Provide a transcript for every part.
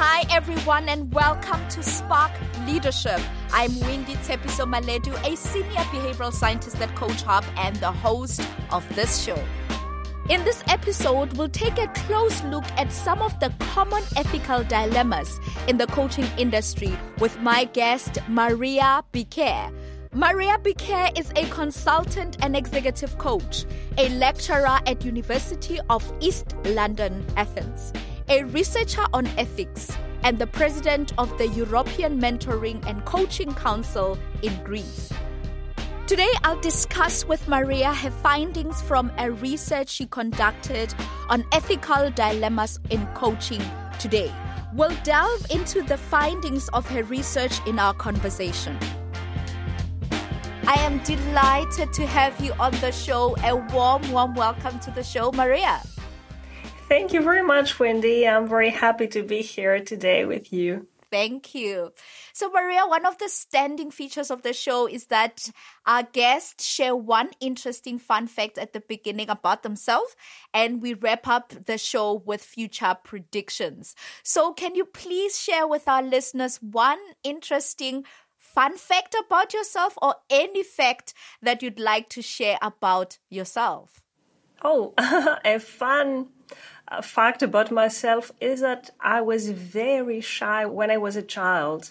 Hi, everyone, and welcome to Spark Leadership. I'm Wendy Tepiso Maledu, a senior behavioral scientist at Coach Hub and the host of this show. In this episode, we'll take a close look at some of the common ethical dilemmas in the coaching industry with my guest, Maria Biquet. Maria Biquet is a consultant and executive coach, a lecturer at University of East London, Athens, a researcher on ethics, and the president of the European Mentoring and Coaching Council in Greece. Today, I'll discuss with Maria her findings from a research she conducted on ethical dilemmas in coaching today. We'll delve into the findings of her research in our conversation. I am delighted to have you on the show. A warm, warm welcome to the show, Maria. Thank you very much, Wendy. I'm very happy to be here today with you. Thank you. So, Maria, one of the standing features of the show is that our guests share one interesting fun fact at the beginning about themselves, and we wrap up the show with future predictions. So, can you please share with our listeners one interesting fun fact about yourself or any fact that you'd like to share about yourself? Oh, a fun a fact about myself is that I was very shy when I was a child.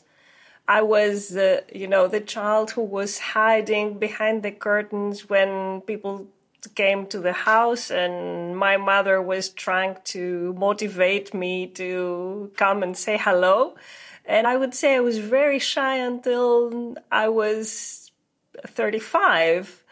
I was, uh, you know, the child who was hiding behind the curtains when people came to the house and my mother was trying to motivate me to come and say hello. And I would say I was very shy until I was 35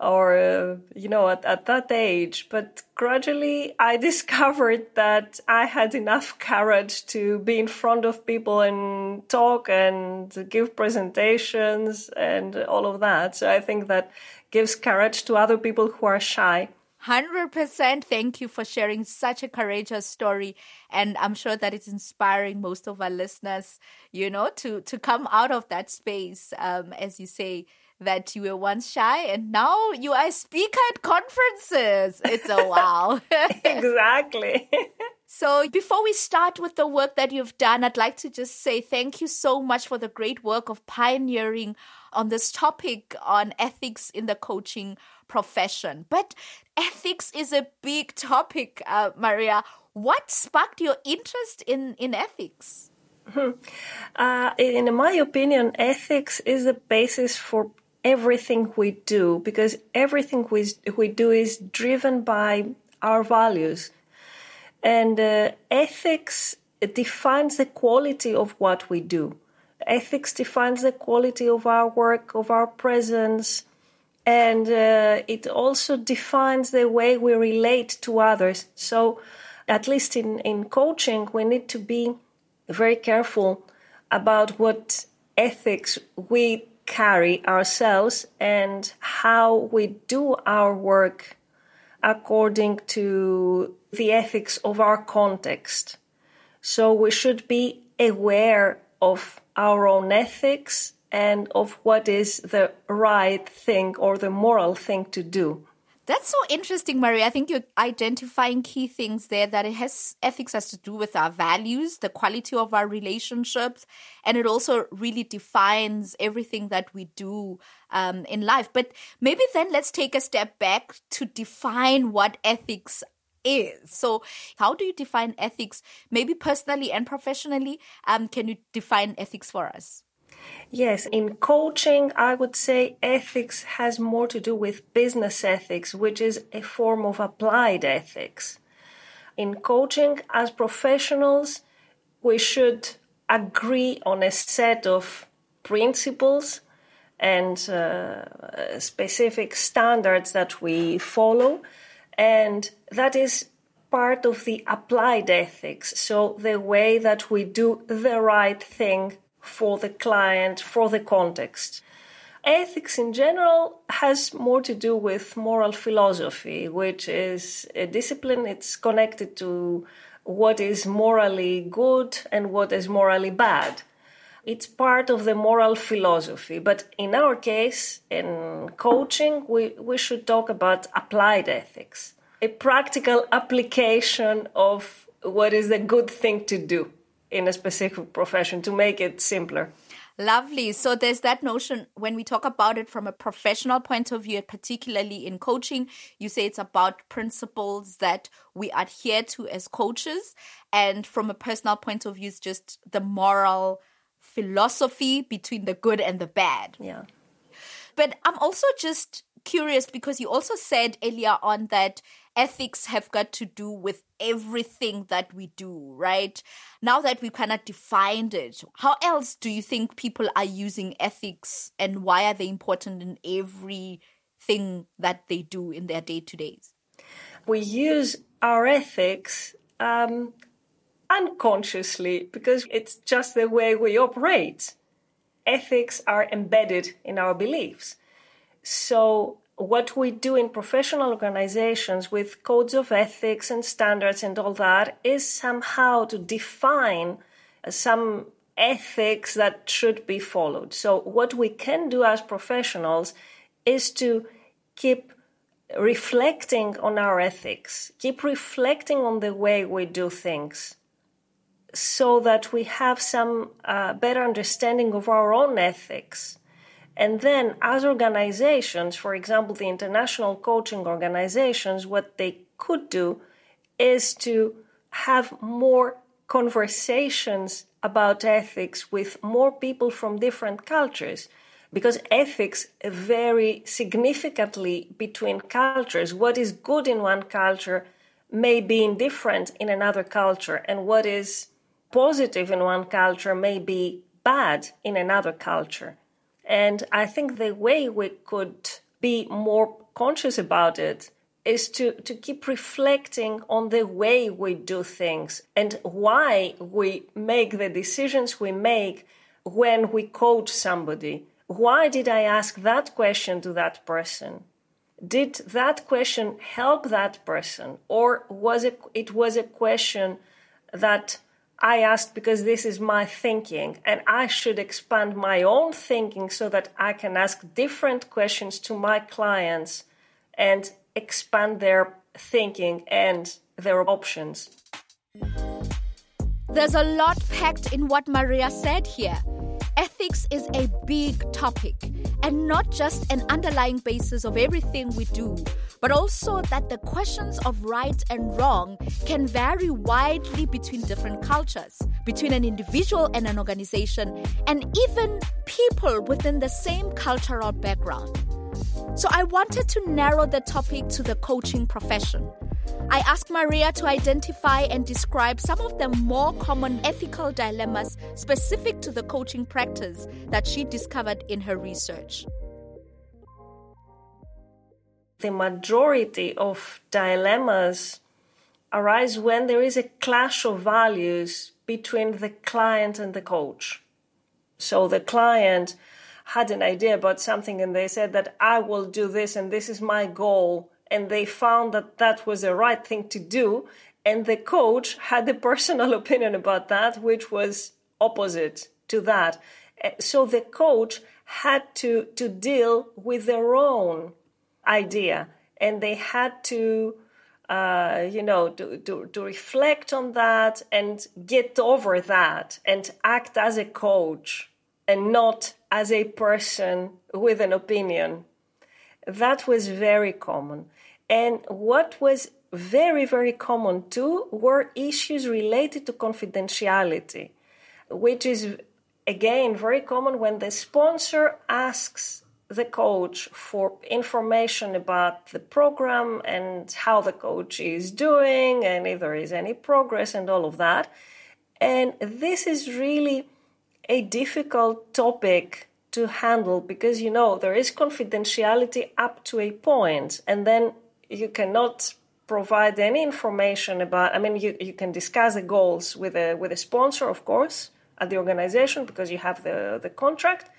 or uh, you know at, at that age but gradually i discovered that i had enough courage to be in front of people and talk and give presentations and all of that. So i think that gives courage to other people who are shy. 100% thank you for sharing such a courageous story. And i'm sure that it's inspiring most of our listeners you know to to come out of that space um, as you say that you were once shy and now you are a speaker at conferences. It's a wow. exactly. So, before we start with the work that you've done, I'd like to just say thank you so much for the great work of pioneering on this topic on ethics in the coaching profession. But ethics is a big topic, uh, Maria. What sparked your interest in, in ethics? Uh, in my opinion, ethics is the basis for everything we do because everything we, we do is driven by our values. And uh, ethics defines the quality of what we do. Ethics defines the quality of our work, of our presence, and uh, it also defines the way we relate to others. So, at least in, in coaching, we need to be very careful about what ethics we carry ourselves and how we do our work according to the ethics of our context. So we should be aware of our own ethics and of what is the right thing or the moral thing to do. That's so interesting, Maria. I think you're identifying key things there that it has ethics has to do with our values, the quality of our relationships, and it also really defines everything that we do um, in life. But maybe then let's take a step back to define what ethics is. So, how do you define ethics? Maybe personally and professionally, um, can you define ethics for us? Yes, in coaching, I would say ethics has more to do with business ethics, which is a form of applied ethics. In coaching, as professionals, we should agree on a set of principles and uh, specific standards that we follow, and that is part of the applied ethics. So, the way that we do the right thing for the client, for the context. Ethics in general has more to do with moral philosophy, which is a discipline. It's connected to what is morally good and what is morally bad. It's part of the moral philosophy. But in our case, in coaching, we, we should talk about applied ethics, a practical application of what is a good thing to do. In a specific profession to make it simpler. Lovely. So there's that notion when we talk about it from a professional point of view, particularly in coaching, you say it's about principles that we adhere to as coaches. And from a personal point of view, it's just the moral philosophy between the good and the bad. Yeah. But I'm also just curious because you also said earlier on that ethics have got to do with everything that we do, right? Now that we've kind of defined it, how else do you think people are using ethics and why are they important in everything that they do in their day to days? We use our ethics um, unconsciously because it's just the way we operate. Ethics are embedded in our beliefs. So what we do in professional organizations with codes of ethics and standards and all that is somehow to define some ethics that should be followed. So, what we can do as professionals is to keep reflecting on our ethics, keep reflecting on the way we do things, so that we have some uh, better understanding of our own ethics and then, as organizations, for example, the international coaching organizations, what they could do is to have more conversations about ethics with more people from different cultures because ethics vary significantly between cultures. What is good in one culture may be indifferent in another culture, and what is positive in one culture may be bad in another culture. And I think the way we could be more conscious about it is to, to keep reflecting on the way we do things and why we make the decisions we make when we coach somebody. Why did I ask that question to that person? Did that question help that person? Or was it, it was a question that I asked because this is my thinking, and I should expand my own thinking so that I can ask different questions to my clients and expand their thinking and their options. There's a lot packed in what Maria said here. Ethics is a big topic and not just an underlying basis of everything we do, but also that the questions of right and wrong can vary widely between different cultures, between an individual and an organization, and even people within the same cultural background. So I wanted to narrow the topic to the coaching profession. I asked Maria to identify and describe some of the more common ethical dilemmas specific to the coaching practice that she discovered in her research the majority of dilemmas arise when there is a clash of values between the client and the coach. So the client had an idea about something and they said that I will do this and this is my goal. And they found that that was the right thing to do. And the coach had a personal opinion about that, which was opposite to that. Eh, so the coach had to, to deal with their own idea and they had to uh, you know to, to, to reflect on that and get over that and act as a coach and not as a person with an opinion that was very common and what was very very common too were issues related to confidentiality which is again very common when the sponsor asks the coach for information about the program and how the coach is doing and if there is any progress and all of that. And this is really a difficult topic to handle because you know there is confidentiality up to a point and then you cannot provide any information about i mean you, you can discuss the goals with a with a sponsor of course at the organization because you have the the contract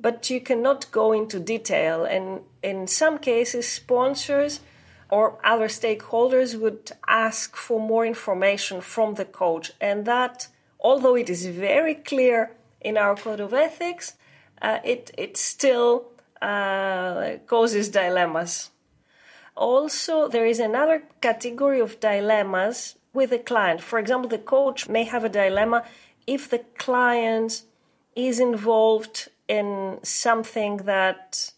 but you cannot go into detail. And in some cases, sponsors or other stakeholders would ask for more information from the coach. And that, although it is very clear in our code of ethics, uh, it, it still uh, causes dilemmas. Also, there is another category of dilemmas with the client. For example, the coach may have a dilemma if the client is involved in something that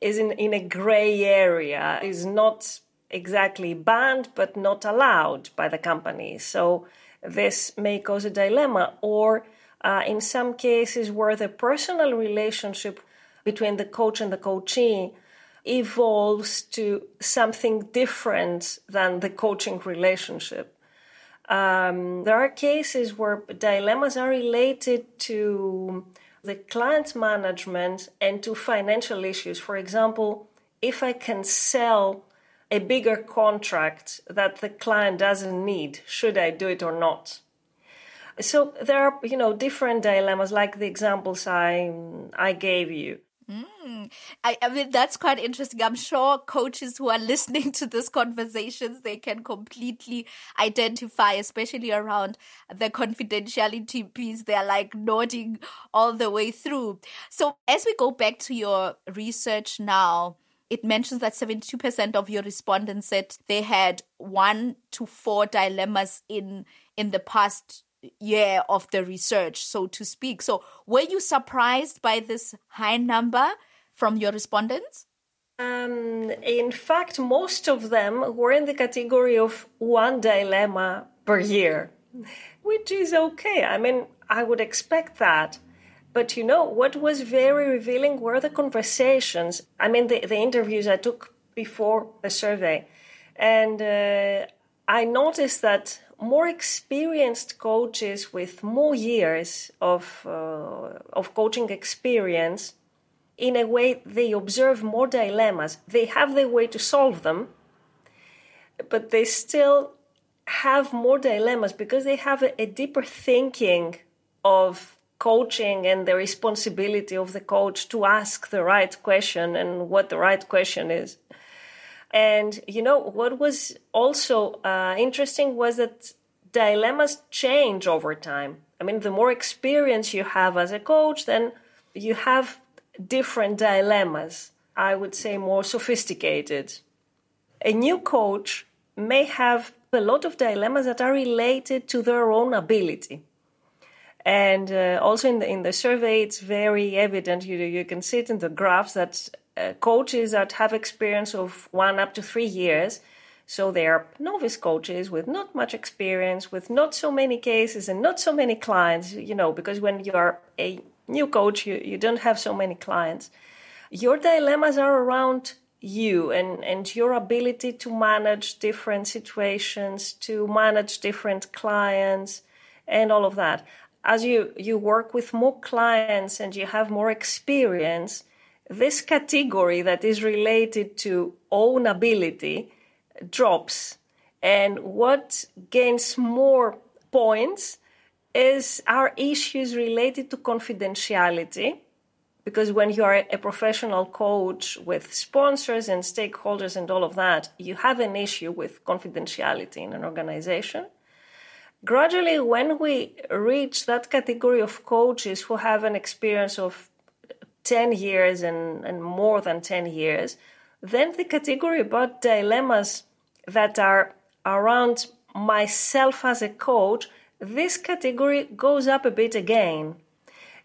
is in, in a gray area, is not exactly banned but not allowed by the company. So this may cause a dilemma. Or uh, in some cases where the personal relationship between the coach and the coachee evolves to something different than the coaching relationship. Um, there are cases where dilemmas are related to the client management and to financial issues. For example, if I can sell a bigger contract that the client doesn't need, should I do it or not? So there are, you know, different dilemmas like the examples I I gave you. Mm. I, I, mean, that's quite interesting. I'm sure coaches who are listening to this conversations, they can completely identify, especially around the confidentiality piece. They're like nodding all the way through. So as we go back to your research now, it mentions that 72% of your respondents said they had one to four dilemmas in in the past year of the research, so to speak. So, were you surprised by this high number from your respondents? Um, in fact, most of them were in the category of one dilemma per year, which is okay. I mean, I would expect that. But you know, what was very revealing were the conversations. I mean, the, the interviews I took before the survey. And uh, I noticed that more experienced coaches with more years of uh, of coaching experience in a way they observe more dilemmas. They have their way to solve them but they still have more dilemmas because they have a, a deeper thinking of coaching and the responsibility of the coach to ask the right question and what the right question is and you know what was also uh, interesting was that dilemmas change over time. I mean, the more experience you have as a coach, then you have different dilemmas. I would say more sophisticated. A new coach may have a lot of dilemmas that are related to their own ability. And uh, also in the, in the survey, it's very evident. You, you can see it in the graphs that uh, coaches that have experience of one up to three years, so they are novice coaches with not much experience, with not so many cases and not so many clients, you know, because when you are a new coach, you, you don't have so many clients. Your dilemmas are around you and, and your ability to manage different situations, to manage different clients, and all of that. As you, you work with more clients and you have more experience, this category that is related to own ability drops. And what gains more points is our issues related to confidentiality. Because when you are a professional coach with sponsors and stakeholders and all of that, you have an issue with confidentiality in an organization. Gradually, when we reach that category of coaches who have an experience of 10 years and, and more than 10 years, then the category about dilemmas that are around myself as a coach, this category goes up a bit again.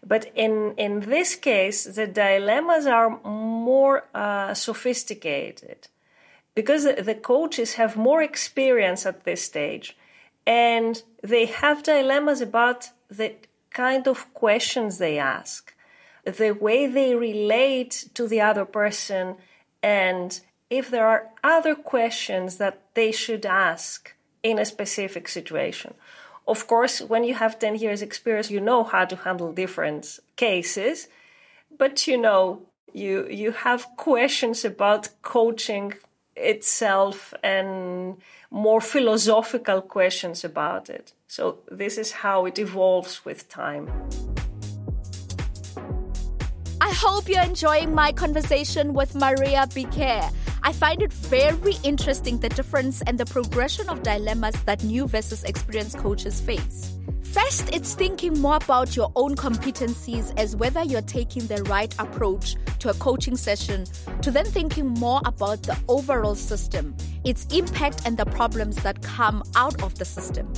But in, in this case, the dilemmas are more uh, sophisticated because the coaches have more experience at this stage and they have dilemmas about the kind of questions they ask the way they relate to the other person, and if there are other questions that they should ask in a specific situation. Of course, when you have 10 years experience, you know how to handle different cases, but you know, you, you have questions about coaching itself and more philosophical questions about it. So this is how it evolves with time. Hope you're enjoying my conversation with Maria Biquet. I find it very interesting the difference and the progression of dilemmas that new versus experienced coaches face. First, it's thinking more about your own competencies as whether you're taking the right approach to a coaching session, to then thinking more about the overall system, its impact, and the problems that come out of the system.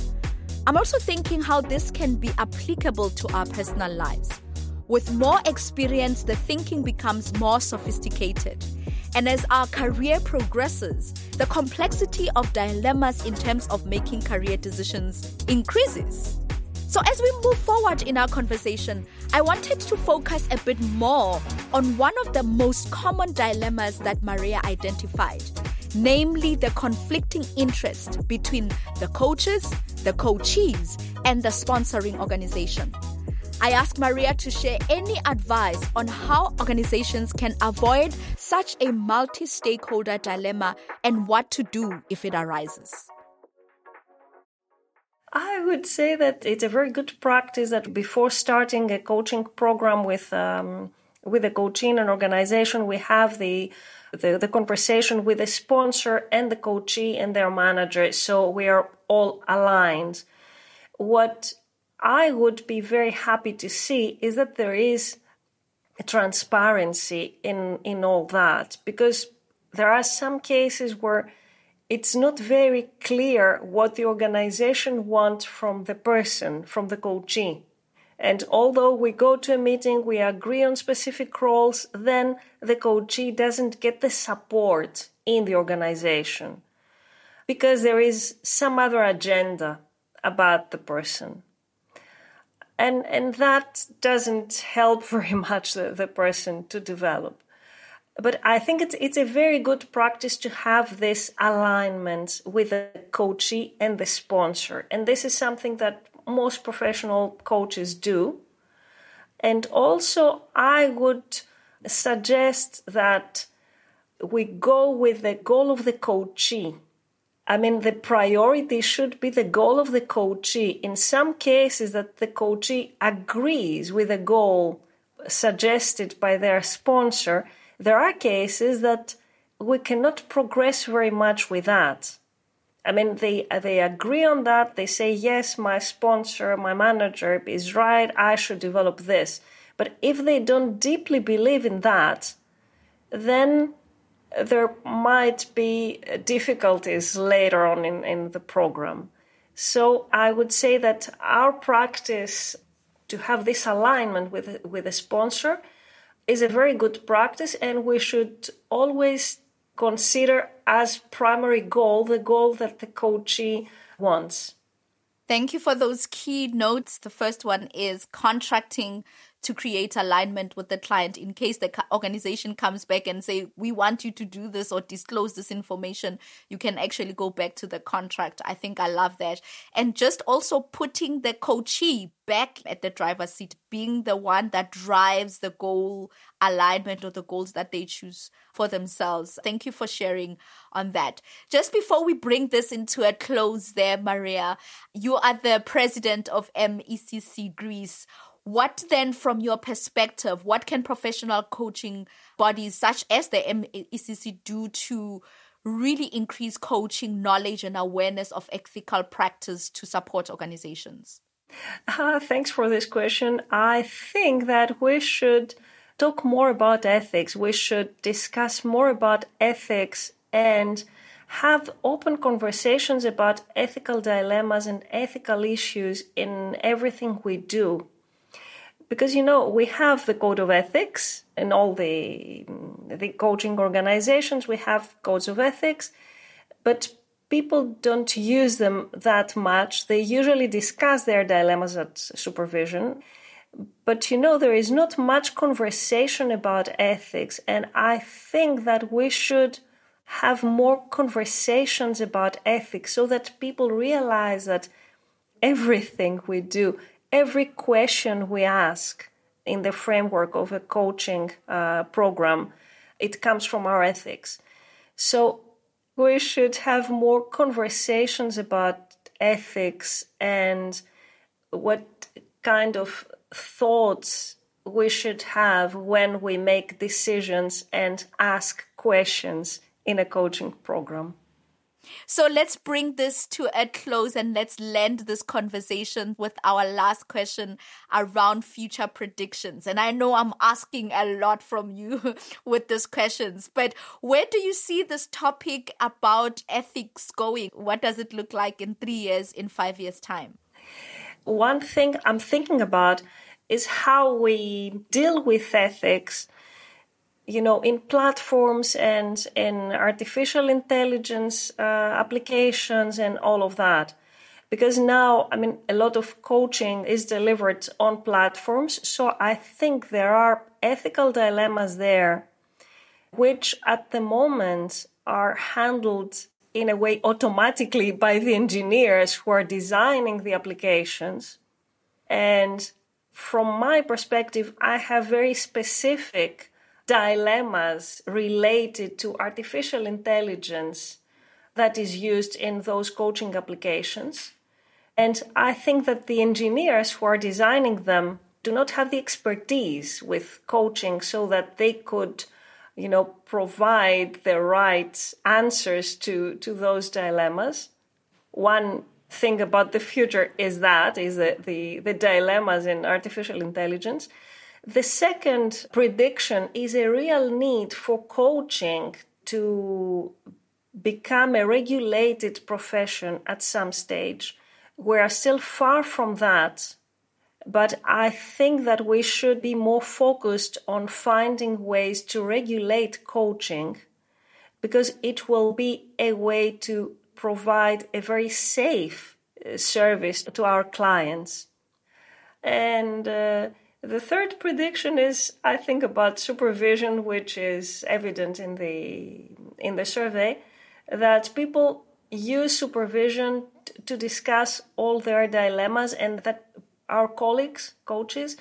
I'm also thinking how this can be applicable to our personal lives. With more experience, the thinking becomes more sophisticated. And as our career progresses, the complexity of dilemmas in terms of making career decisions increases. So, as we move forward in our conversation, I wanted to focus a bit more on one of the most common dilemmas that Maria identified, namely the conflicting interest between the coaches, the coachees, and the sponsoring organization. I asked Maria to share any advice on how organizations can avoid such a multi stakeholder dilemma and what to do if it arises. I would say that it's a very good practice that before starting a coaching program with um, with a coaching and organization, we have the, the the conversation with the sponsor and the coachee and their manager, so we are all aligned. What I would be very happy to see is that there is a transparency in, in all that because there are some cases where it's not very clear what the organization wants from the person, from the coachee. And although we go to a meeting, we agree on specific roles, then the coachee doesn't get the support in the organization because there is some other agenda about the person and and that doesn't help very much the, the person to develop. But i think it's it's a very good practice to have this alignment with the coachee and the sponsor. And this is something that most professional coaches do. And also i would suggest that we go with the goal of the coachee I mean, the priority should be the goal of the coachee. In some cases, that the coachee agrees with the goal suggested by their sponsor, there are cases that we cannot progress very much with that. I mean, they they agree on that. They say, yes, my sponsor, my manager is right. I should develop this. But if they don't deeply believe in that, then there might be difficulties later on in, in the program. So I would say that our practice to have this alignment with with a sponsor is a very good practice, and we should always consider as primary goal the goal that the coachee wants. Thank you for those key notes. The first one is contracting to create alignment with the client in case the organization comes back and say we want you to do this or disclose this information you can actually go back to the contract. I think i love that. And just also putting the coachee back at the driver's seat being the one that drives the goal alignment or the goals that they choose for themselves. Thank you for sharing on that. Just before we bring this into a close there maria you are the president of EMCC greece what then, from your perspective, what can professional coaching bodies such as the EMCC do to really increase coaching knowledge and awareness of ethical practice to support organizations? Uh, thanks for this question. I think that we should talk more about ethics. We should discuss more about ethics and have open conversations about ethical dilemmas and ethical issues in everything we do because you know we have the code of ethics in all the mm, the coaching organizations we have codes of ethics but people don't use them that much. They usually discuss their dilemmas at supervision. But you know there is not much conversation about ethics and i think that we should have more conversations about ethics so that people realize that everything we do every question we ask in the framework of a coaching uh, program, it comes from our ethics. So we should have more conversations about ethics and what kind of thoughts we should have when we make decisions and ask questions in a coaching program. So let's bring this to a close and let's land this conversation with our last question around future predictions. And I know I'm asking a lot from you with these questions, but where do you see this topic about ethics going? What does it look like in three years, in five years' time? One thing I'm thinking about is how we deal with ethics you know in platforms and in artificial intelligence uh, applications and all of that. Because now i mean a lot of coaching is delivered on platforms so i think there are ethical dilemmas there which at the moment are handled in a way automatically by the engineers who are designing the applications. And from my perspective, I have very specific dilemmas related to artificial intelligence that is used in those coaching applications. And I think that the engineers who are designing them do not have the expertise with coaching so that they could, you know, provide the right answers to, to those dilemmas. One thing about the future is that is the, the, the dilemmas in artificial intelligence. The second prediction is a real need for coaching to become a regulated profession at some stage. We are still far from that, but I think that we should be more focused on finding ways to regulate coaching because it will be a way to provide a very safe uh, service to our clients. And uh, the third prediction is, I think, about supervision, which is evident in the in the survey, that people use supervision t- to discuss all their dilemmas, and that our colleagues, coaches,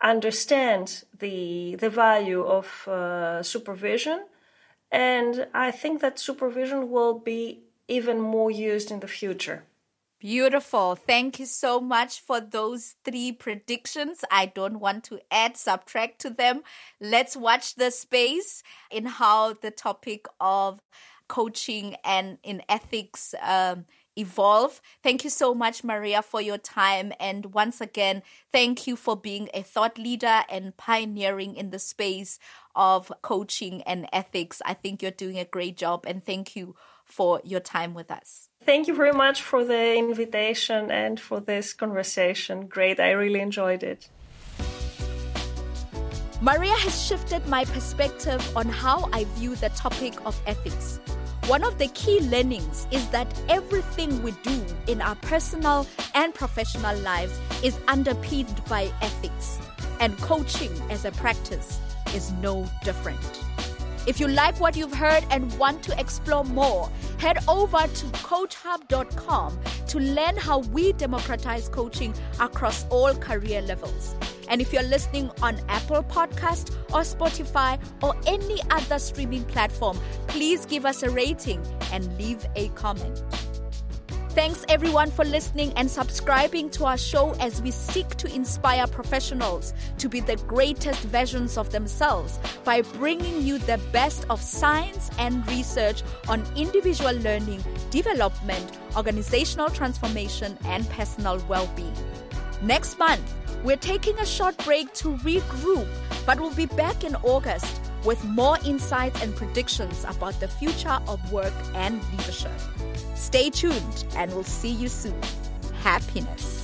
understand the the value of uh, supervision, and I think that supervision will be even more used in the future. Beautiful. Thank you so much for those three predictions. I don't want to add, subtract to them. Let's watch the space in how the topic of coaching and in ethics um, evolve. Thank you so much, Maria, for your time. And once again, thank you for being a thought leader and pioneering in the space of coaching and ethics. I think you're doing a great job. And thank you for your time with us. Thank you very much for the invitation and for this conversation. Great, I really enjoyed it. Maria has shifted my perspective on how I view the topic of ethics. One of the key learnings is that everything we do in our personal and professional lives is underpinned by ethics, and coaching as a practice is no different. If you like what you've heard and want to explore more, head over to coachhub.com to learn how we democratize coaching across all career levels. And if you're listening on Apple Podcast or Spotify or any other streaming platform, please give us a rating and leave a comment. Thanks everyone for listening and subscribing to our show as we seek to inspire professionals to be the greatest versions of themselves by bringing you the best of science and research on individual learning, development, organizational transformation, and personal well being. Next month, we're taking a short break to regroup, but we'll be back in August with more insights and predictions about the future of work and leadership. Stay tuned and we'll see you soon. Happiness.